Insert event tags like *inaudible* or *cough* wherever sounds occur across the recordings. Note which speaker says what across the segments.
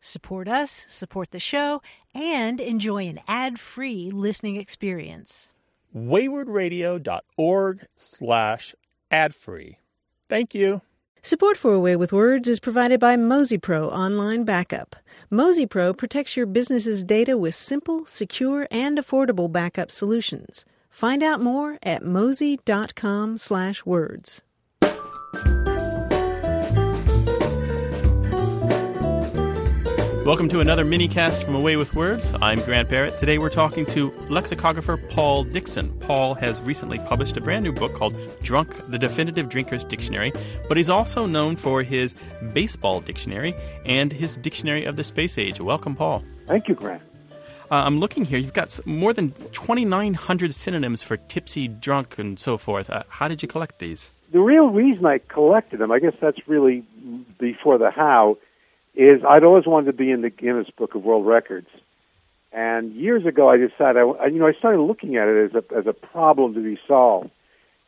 Speaker 1: Support us, support the show, and enjoy an ad-free listening experience.
Speaker 2: waywordradio.org slash ad-free. Thank you.
Speaker 1: Support for A Way with Words is provided by Mozy Pro Online Backup. Mozy Pro protects your business's data with simple, secure, and affordable backup solutions. Find out more at mozy.com slash words.
Speaker 3: Welcome to another mini cast from A Way with Words. I'm Grant Barrett. Today we're talking to lexicographer Paul Dickson. Paul has recently published a brand new book called Drunk, the Definitive Drinker's Dictionary, but he's also known for his baseball dictionary and his Dictionary of the Space Age. Welcome, Paul.
Speaker 4: Thank you, Grant.
Speaker 3: Uh, I'm looking here. You've got more than 2,900 synonyms for tipsy, drunk, and so forth. Uh, how did you collect these?
Speaker 4: The real reason I collected them, I guess that's really before the how, is I'd always wanted to be in the Guinness Book of World Records. And years ago, I decided, I, you know, I started looking at it as a as a problem to be solved.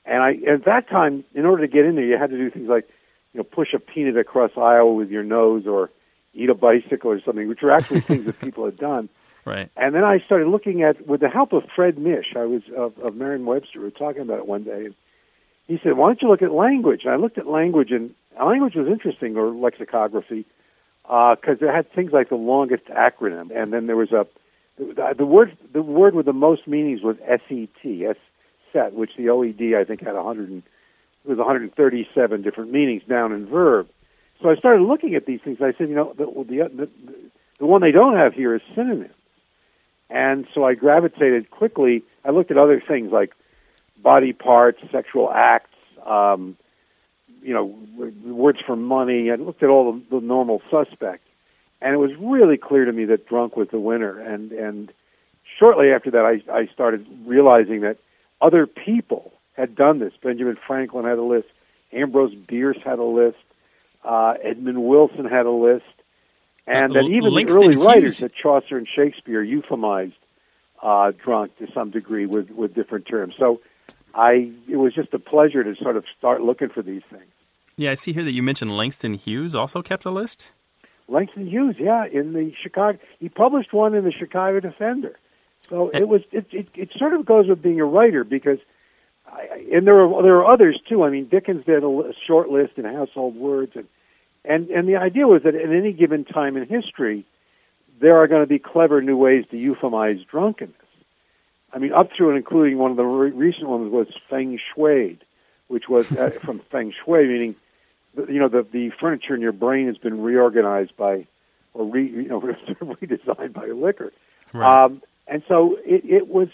Speaker 4: And I, at that time, in order to get in there, you had to do things like, you know, push a peanut across Iowa with your nose, or eat a bicycle, or something, which were actually things that people had done. *laughs*
Speaker 3: Right.
Speaker 4: And then I started looking at, with the help of Fred Mish, I was of, of Merriam-Webster. We were talking about it one day. And he said, "Why don't you look at language?" And I looked at language, and language was interesting, or lexicography, because it had things like the longest acronym, and then there was a the, the word the word with the most meanings was SET, S set, which the OED I think had 100 and, it was 137 different meanings, noun and verb. So I started looking at these things. I said, you know, the the, the, the one they don't have here is synonyms. And so I gravitated quickly. I looked at other things like body parts, sexual acts, um, you know, words for money. I looked at all the, the normal suspects, and it was really clear to me that drunk was the winner. And and shortly after that, I, I started realizing that other people had done this. Benjamin Franklin had a list. Ambrose Bierce had a list. Uh, Edmund Wilson had a list. And
Speaker 3: Uh,
Speaker 4: that even the
Speaker 3: Langston
Speaker 4: early writers, that Chaucer and Shakespeare, euphemized uh, drunk to some degree with, with different terms. So I, it was just a pleasure to sort of start looking for these things.
Speaker 3: Yeah, I see here that you mentioned Langston Hughes also kept a list.
Speaker 4: Langston Hughes, yeah, in the Chicago, he published one in the Chicago Defender. So it was, it, it, it sort of goes with being a writer because, I, and there are there are others too. I mean, Dickens did a, a short list in household words, and and and the idea was that at any given time in history, there are going to be clever new ways to euphemize drunkenness. I mean, up through and including one of the re- recent ones was feng shui, which was uh, *laughs* from feng shui, meaning, you know, the the furniture in your brain has been reorganized by, or re, you know, *laughs* redesigned by liquor.
Speaker 3: Right.
Speaker 4: Um, and so it, it was,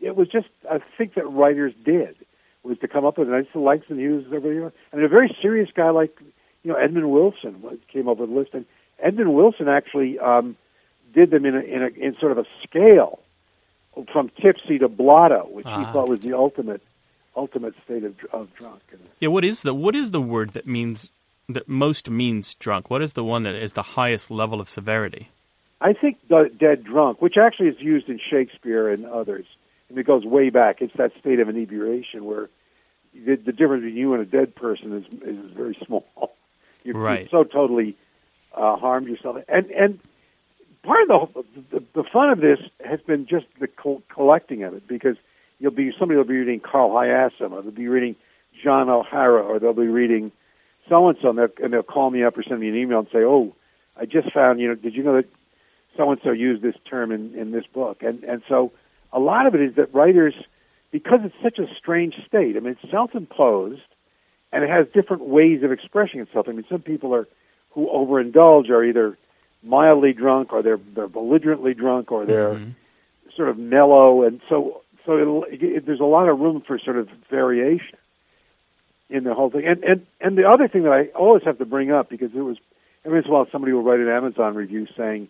Speaker 4: it was just a thing that writers did was to come up with. nice And I just Langston Hughes, everybody, and a very serious guy like, you know, Edmund Wilson came up with a list. And Edmund Wilson actually um, did them in a, in a in sort of a scale from tipsy to blotto, which
Speaker 3: Ah.
Speaker 4: he thought was the ultimate ultimate state of, of drunk.
Speaker 3: Yeah, what is the what is the word that means that most means drunk? What is the one that is the highest level of severity?
Speaker 4: I think the dead drunk, which actually is used in Shakespeare and others, and it goes way back. It's that state of inebriation where the, the difference between you and a dead person is is very small. *laughs* You're,
Speaker 3: Right.
Speaker 4: you've so totally uh, harmed yourself, and and part of the, the the fun of this has been just the co- collecting of it because you'll be somebody will be reading Carl Hiaasen, or they'll be reading John O'Hara, or they'll be reading so and so, and they'll call me up or send me an email and say, "Oh, I just found you know, did you know that so and so used this term in in this book?" And and so a lot of it is that writers, because it's such a strange state. I mean, it's self-imposed, and it has different ways of expressing itself. I mean, some people are who overindulge are either mildly drunk or they're they're belligerently drunk or they're
Speaker 3: Mhm.
Speaker 4: sort of mellow, and so so it, there's a lot of room for sort of variation in the whole thing. And and and the other thing that I always have to bring up because it was every once in a while somebody will write an Amazon review saying,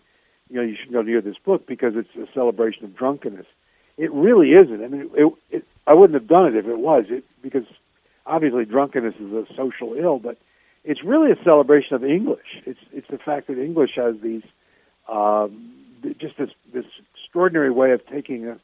Speaker 4: you know, you should go near this book because it's a celebration of drunkenness. It really isn't. I mean, it, it, I wouldn't have done it if it was. It because obviously drunkenness is a social ill, but it's really a celebration of English. It's it's the fact that English has these um, just this this extraordinary way of taking a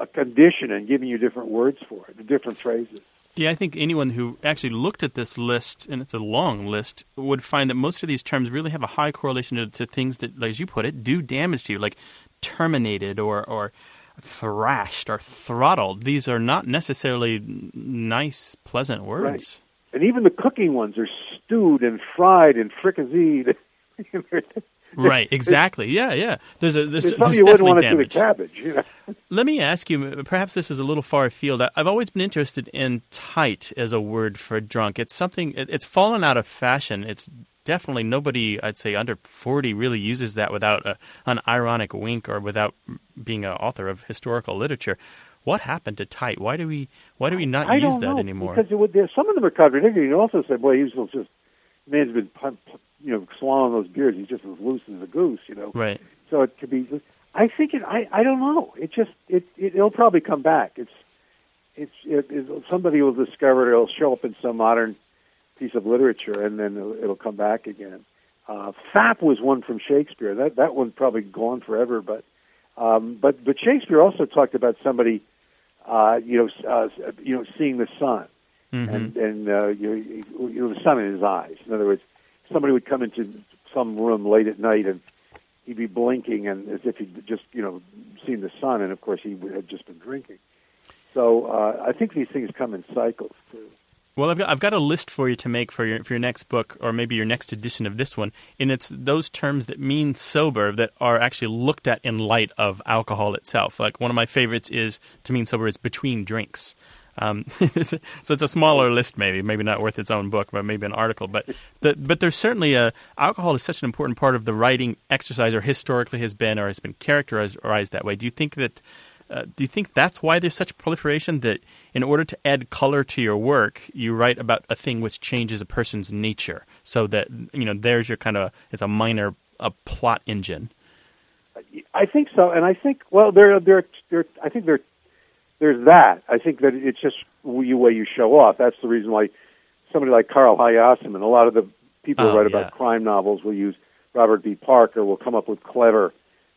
Speaker 4: a condition and giving you different words for it, the different phrases.
Speaker 3: Yeah, I think anyone who actually looked at this list, and it's a long list, would find that most of these terms really have a high correlation to, to things that, as you put it, do damage to you, like terminated or, or thrashed or throttled. These are not necessarily nice, pleasant words.
Speaker 4: And even the cooking ones are stewed and fried and fricasseed. *laughs* *laughs*
Speaker 3: Right, exactly. Yeah, yeah. There's a there's,
Speaker 4: There's something you wouldn't want to do to cabbage. You know? *laughs*
Speaker 3: Let me ask you, perhaps this is a little far afield. I've always been interested in tight as a word for drunk. It's something, it- it's fallen out of fashion. It's definitely nobody, I'd say, under 40 really uses that without a, an ironic wink or without being an author of historical literature. What happened to tight? Why do we, why do we not
Speaker 4: I
Speaker 3: use
Speaker 4: don't
Speaker 3: that
Speaker 4: know,
Speaker 3: anymore?
Speaker 4: Because would, some of them are contradictory. You also said, "Boy, he's just man's been you know swallowing those beers. He's just as loose as a goose." You know.
Speaker 3: Right.
Speaker 4: So it could be. I think it. I. I don't know. It just. It. it it'll probably come back. It's. It's. It, it, somebody will discover it. It'll show up in some modern piece of literature, and then it'll, it'll come back again. Uh, Fap was one from Shakespeare. That that one's probably gone forever. But. Um, but but Shakespeare also talked about somebody. Uh, you know. Uh, you know, seeing the sun
Speaker 3: Mhm.
Speaker 4: and and uh, you, you know the sun in his eyes. In other words, somebody would come into some room late at night and he'd be blinking and as if he'd just you know seen the sun, and of course he had just been drinking. So uh, I think these things come in cycles too.
Speaker 3: Well, I've got, I've got a list for you to make for your for your next book, or maybe your next edition of this one, and it's those terms that mean sober that are actually looked at in light of alcohol itself. Like one of my favorites is to mean sober is between drinks. Um, *laughs* so it's a smaller list, maybe maybe not worth its own book, but maybe an article. But the, but there's certainly a alcohol is such an important part of the writing exercise, or historically has been, or has been characterized that way. Do you think that? Uh, do you think that's why there's such proliferation that in order to add color to your work, you write about a thing which changes a person's nature, so that you know there's your kind of it's a minor a plot engine.
Speaker 4: I think so, and I think well, there, there, there. I think there, there's that. I think that it's just the way you show off. That's the reason why somebody like Carl Hiaasen and a lot of the people
Speaker 3: Oh,
Speaker 4: who write
Speaker 3: yeah.
Speaker 4: about crime novels will use Robert B. Parker will come up with clever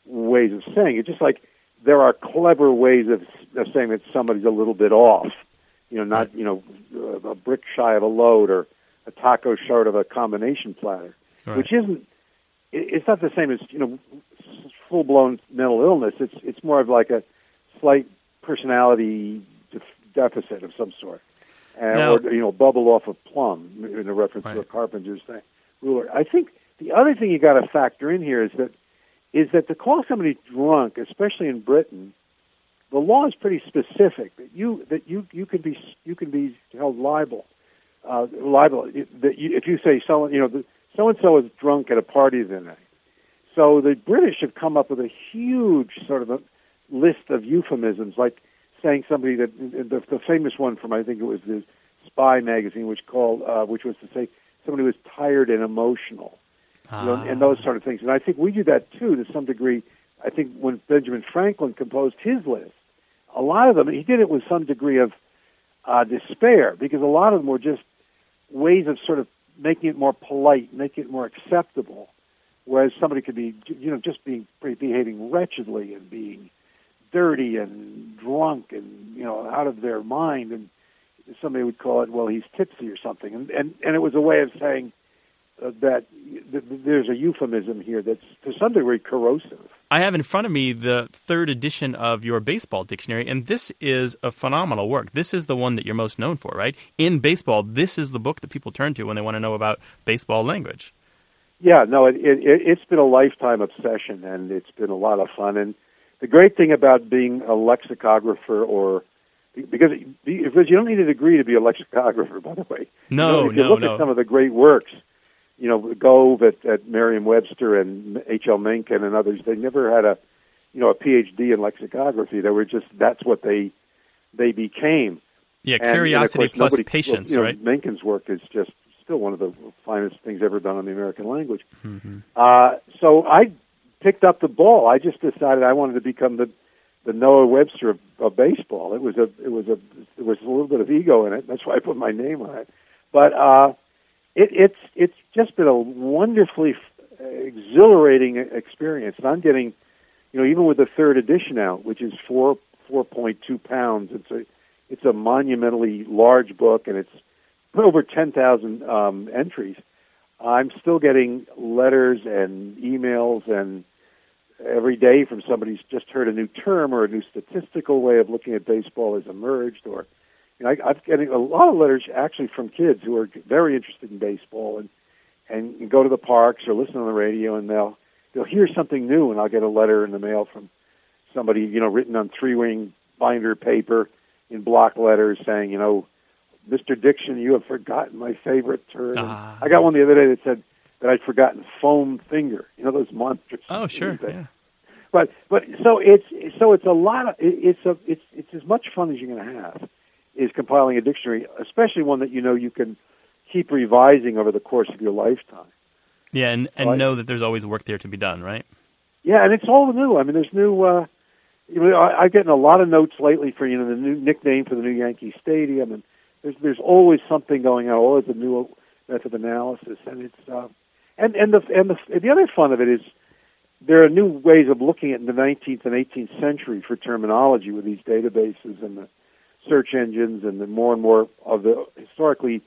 Speaker 4: ways of saying it. Just like there are clever ways of, of saying that somebody's a little bit off. You know, not you know uh, a brick shy of a load or a taco short of a combination platter,
Speaker 3: Right.
Speaker 4: which isn't. It's not the same as you know full blown mental illness. It's it's more of like a slight personality def- deficit of some sort, and,
Speaker 3: Now-
Speaker 4: or you know bubble off a plum in a reference to a carpenter's thing ruler. I think the other thing you got to factor in here is that is that to call somebody drunk, especially in Britain, the law is pretty specific that you that you you can be you can be held liable uh, liable that you, if you say someone you know so and so was drunk at a party the night. So the British have come up with a huge sort of a list of euphemisms, like saying somebody that the, the famous one from I think it was the Spy magazine, which called uh, which was to say somebody was tired and emotional you know, and those sort of things. And I think we do that too to some degree. I think when Benjamin Franklin composed his list, a lot of them he did it with some degree of uh, despair because a lot of them were just ways of sort of making it more polite, making it more acceptable. Whereas somebody could be, you know, just being behaving wretchedly and being dirty and drunk and you know out of their mind, and somebody would call it, well, he's tipsy or something, and and and it was a way of saying uh, that th- th- there's a euphemism here that's to some degree corrosive.
Speaker 3: I have in front of me the third edition of your baseball dictionary, and this is a phenomenal work. This is the one that you're most known for, right? In baseball, this is the book that people turn to when they want to know about baseball language.
Speaker 4: Yeah, no, it, it- it's been a lifetime obsession, and it's been a lot of fun. And the great thing about being a lexicographer or because because you don't need a degree to be a lexicographer, by the way.
Speaker 3: No,
Speaker 4: you know, if you
Speaker 3: no,
Speaker 4: look
Speaker 3: no.
Speaker 4: at some of the great works, you know, Gove at, at Merriam-Webster and H.L. Mencken and others, they never had a, you know, a PhD in lexicography. They were just that's what they they became.
Speaker 3: Yeah,
Speaker 4: And, and
Speaker 3: curiosity
Speaker 4: course,
Speaker 3: plus patience,
Speaker 4: you know,
Speaker 3: right?
Speaker 4: Mencken's work is just still one of the finest things ever done on the American language.
Speaker 3: Mm-hmm.
Speaker 4: Uh, so I picked up the ball. I just decided I wanted to become the the Noah Webster of, of baseball. It was a it was a there was a little bit of ego in it. That's why I put my name on it. But uh, it, it's it's just been a wonderfully exhilarating experience. And I'm getting, you know, even with the third edition out, which is four four point two pounds. It's a it's a monumentally large book, and it's over ten thousand um, entries. I'm still getting letters and emails and every day from somebody who's just heard a new term or a new statistical way of looking at baseball has emerged or you know, I, I'm getting a lot of letters actually from kids who are very interested in baseball and and go to the parks or listen on the radio and they'll they'll hear something new and I'll get a letter in the mail from somebody you know written on three ring binder paper in block letters saying you know Mr. Dickson you have forgotten my favorite term. And
Speaker 3: Ah.
Speaker 4: I got one the other day that said that I'd forgotten foam finger. You know those monsters.
Speaker 3: Oh, sure. Yeah.
Speaker 4: but but so it's so it's a lot of it- it's a it's it's as much fun as you're going to have is compiling a dictionary, especially one that you know you can keep revising over the course of your lifetime.
Speaker 3: Yeah, and, and
Speaker 4: Right.
Speaker 3: know that there's always work there to be done, right?
Speaker 4: Yeah, and it's all new. I mean, there's new. uh you know, I, I'm getting a lot of notes lately for you know the new nickname for the new Yankee Stadium, and there's there's always something going on, always a new method of analysis, and it's uh, and and the and the the other fun of it is there are new ways of looking at the 19th and 18th century for terminology with these databases and the search engines and the more and more of the historically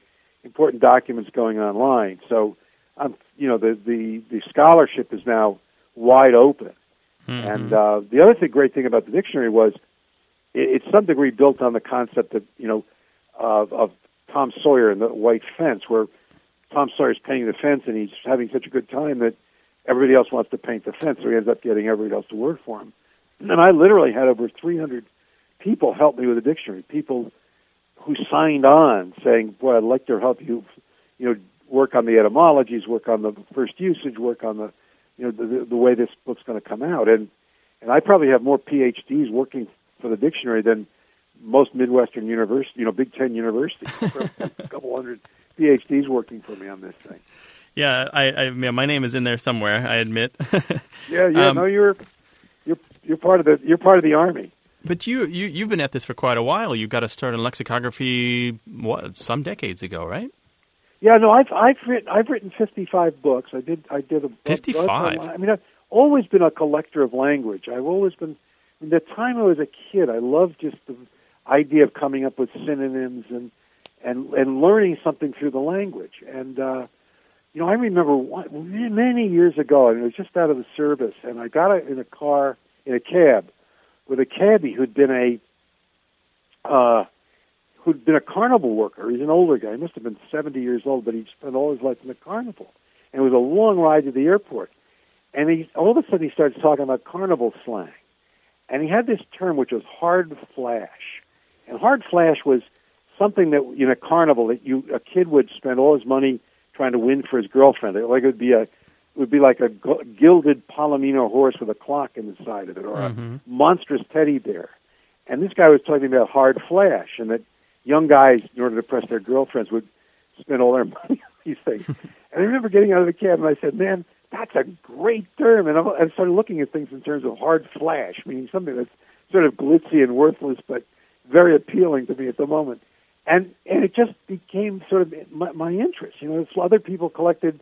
Speaker 4: important documents going online. So, I'm you know the the the scholarship is now wide open.
Speaker 3: Mm-hmm.
Speaker 4: And uh, the other thing, great thing about the dictionary was it, it's some degree built on the concept of you know of, of Tom Sawyer and the white fence, where Tom Sawyer's painting the fence and he's having such a good time that everybody else wants to paint the fence, so he ends up getting everybody else to work for him. And I literally had over 300 people help me with the dictionary. People who signed on saying, "Boy, I'd like to help you, you know, work on the etymologies, work on the first usage, work on the, you know, the, the way this book's going to come out." And and I probably have more PhDs working for the dictionary than most Midwestern university, you know, Big Ten universities. a *laughs* couple hundred PhDs working for me on this thing.
Speaker 3: Yeah, I, I yeah, my name is in there somewhere. I admit. *laughs*
Speaker 4: Yeah, yeah.
Speaker 3: Um,
Speaker 4: no, you're you're you're part of the you're part of the army.
Speaker 3: but you you you've been at this for quite a while. You got to start in lexicography what some decades ago, right?
Speaker 4: Yeah, no, I've I've written I've written fifty five books. I did I did a
Speaker 3: 55?
Speaker 4: I mean, I've always been a collector of language. I've always been. From the time I was a kid, I loved just the idea of coming up with synonyms and and and learning something through the language. And uh, you know, I remember one, many years ago, and it was just out of the service, and I got in a car in a cab with a cabbie who'd been a uh, who'd been a carnival worker. He's an older guy. He must have been 70 years old, but he'd spent all his life in the carnival. And it was a long ride to the airport. And he all of a sudden he starts talking about carnival slang. And he had this term which was hard flash. And hard flash was something that in a carnival that you a kid would spend all his money trying to win for his girlfriend. It, Like it would be a it would be like a gilded palomino horse with a clock in the side of it, or
Speaker 3: Mhm.
Speaker 4: a monstrous teddy bear. And this guy was talking about hard flash, and that young guys, in order to impress their girlfriends, would spend all their *laughs* money on these things. and I remember getting out of the cab, and I said, "Man, that's a great term." And I started looking at things in terms of hard flash, meaning something that's sort of glitzy and worthless, but very appealing to me at the moment. And and it just became sort of my, my interest. You know, it's other people collected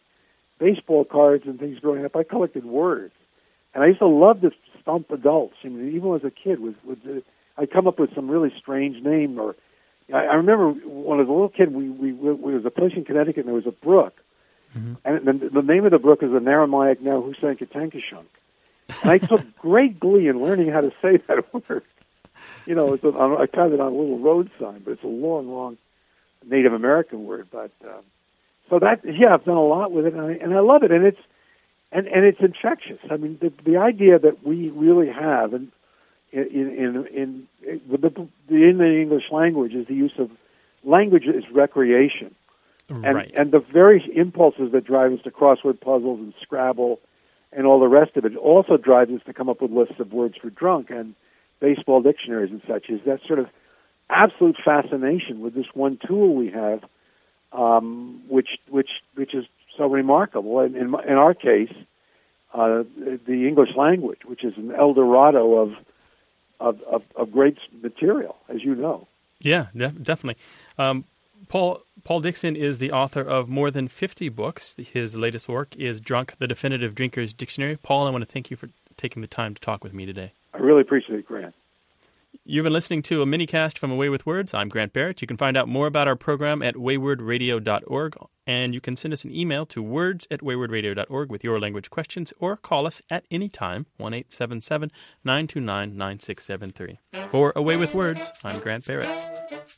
Speaker 4: baseball cards and things growing up. I collected words, and I used to love to stump adults. I mean, even as a kid, was was uh, I'd come up with some really strange name. Or I, I remember when I was a little kid, we we, we there was a place in Connecticut, and there was a brook, and the, the name of the brook is the Naramayak Nahusankatankashunk. And I took great glee in learning how to say that *laughs* word. You know, it's a, I found it on a little road sign, but it's a long, long Native American word. But um, so that yeah, I've done a lot with it, and I, and I love it, and it's and and it's infectious. I mean, the the idea that we really have, and in in, in, in the, the in the English language is the use of language as recreation, and
Speaker 3: right.
Speaker 4: and the very impulses that drive us to crossword puzzles and Scrabble and all the rest of it also drives us to come up with lists of words for drunk and baseball dictionaries and such. Is that sort of absolute fascination with this one tool we have, um, which which which is so remarkable. And in, in our case, uh, the English language, which is an El Dorado of of, of, of great material, as you know.
Speaker 3: Yeah, def- definitely. Um, Paul Paul Dickson is the author of more than 50 books. His latest work is Drunk: The Definitive Drinker's Dictionary. Paul, I want to thank you for taking the time to talk with me today.
Speaker 4: I really appreciate it, Grant.
Speaker 3: You've been listening to a mini cast from A Way with Words. I'm Grant Barrett. You can find out more about our program at waywordradio.org, and you can send us an email to words at waywordradio.org with your language questions, or call us at any time, 1 877 929 9673. For A Way with Words, I'm Grant Barrett.